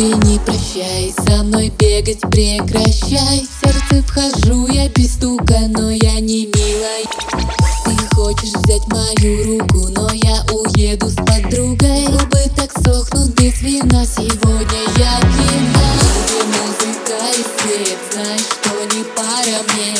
извини, прощай Со мной бегать прекращай. В сердце вхожу я без стука, но я не милая. Ты хочешь взять мою руку, но я уеду с подругой. Губы так сохнут без вина, сегодня я пьяна Тебе музыка и свет, знаешь, что не пара мне.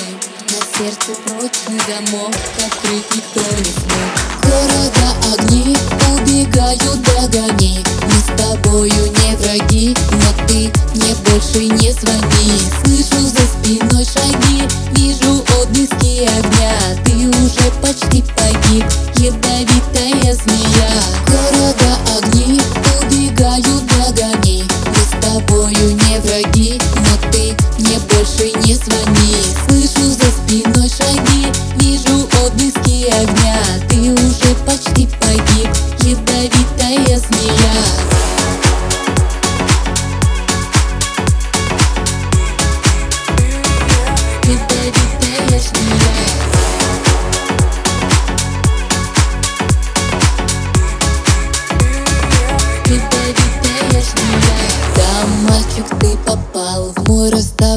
На сердце прочный замок, открыть никто не смог. Города огни убегают, догони. Мы с тобою не враги, но ты мне больше не звони. Слышу за спиной шаги, вижу отблески огня. Ты уже почти погиб, ядовитая змея. Города огни убегают, догони Мы с тобою не враги, но ты мне больше не звони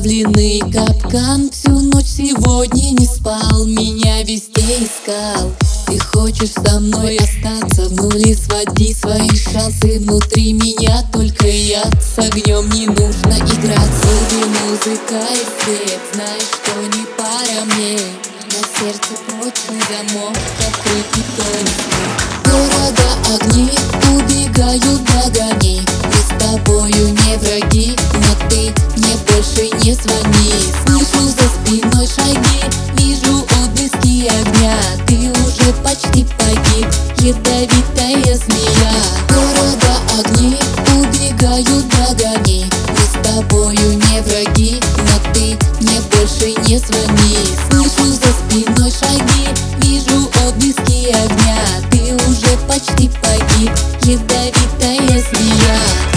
расставленный капкан Всю ночь сегодня не спал, меня везде искал Ты хочешь со мной остаться, в нули своди свои шансы Внутри меня только я, с огнем не нужно играть. Тебе музыка и свет, сердце прочный замок, открыть никто не Города огни убегают, догони Мы с тобою не враги, но ты мне больше не звони. Слышу за спиной шаги, вижу отблески огня. Ты уже почти погиб, ядовитая змея. Города огни убегают, догони Мы с тобою не враги, но ты мне больше не звони. Слышу огня Ты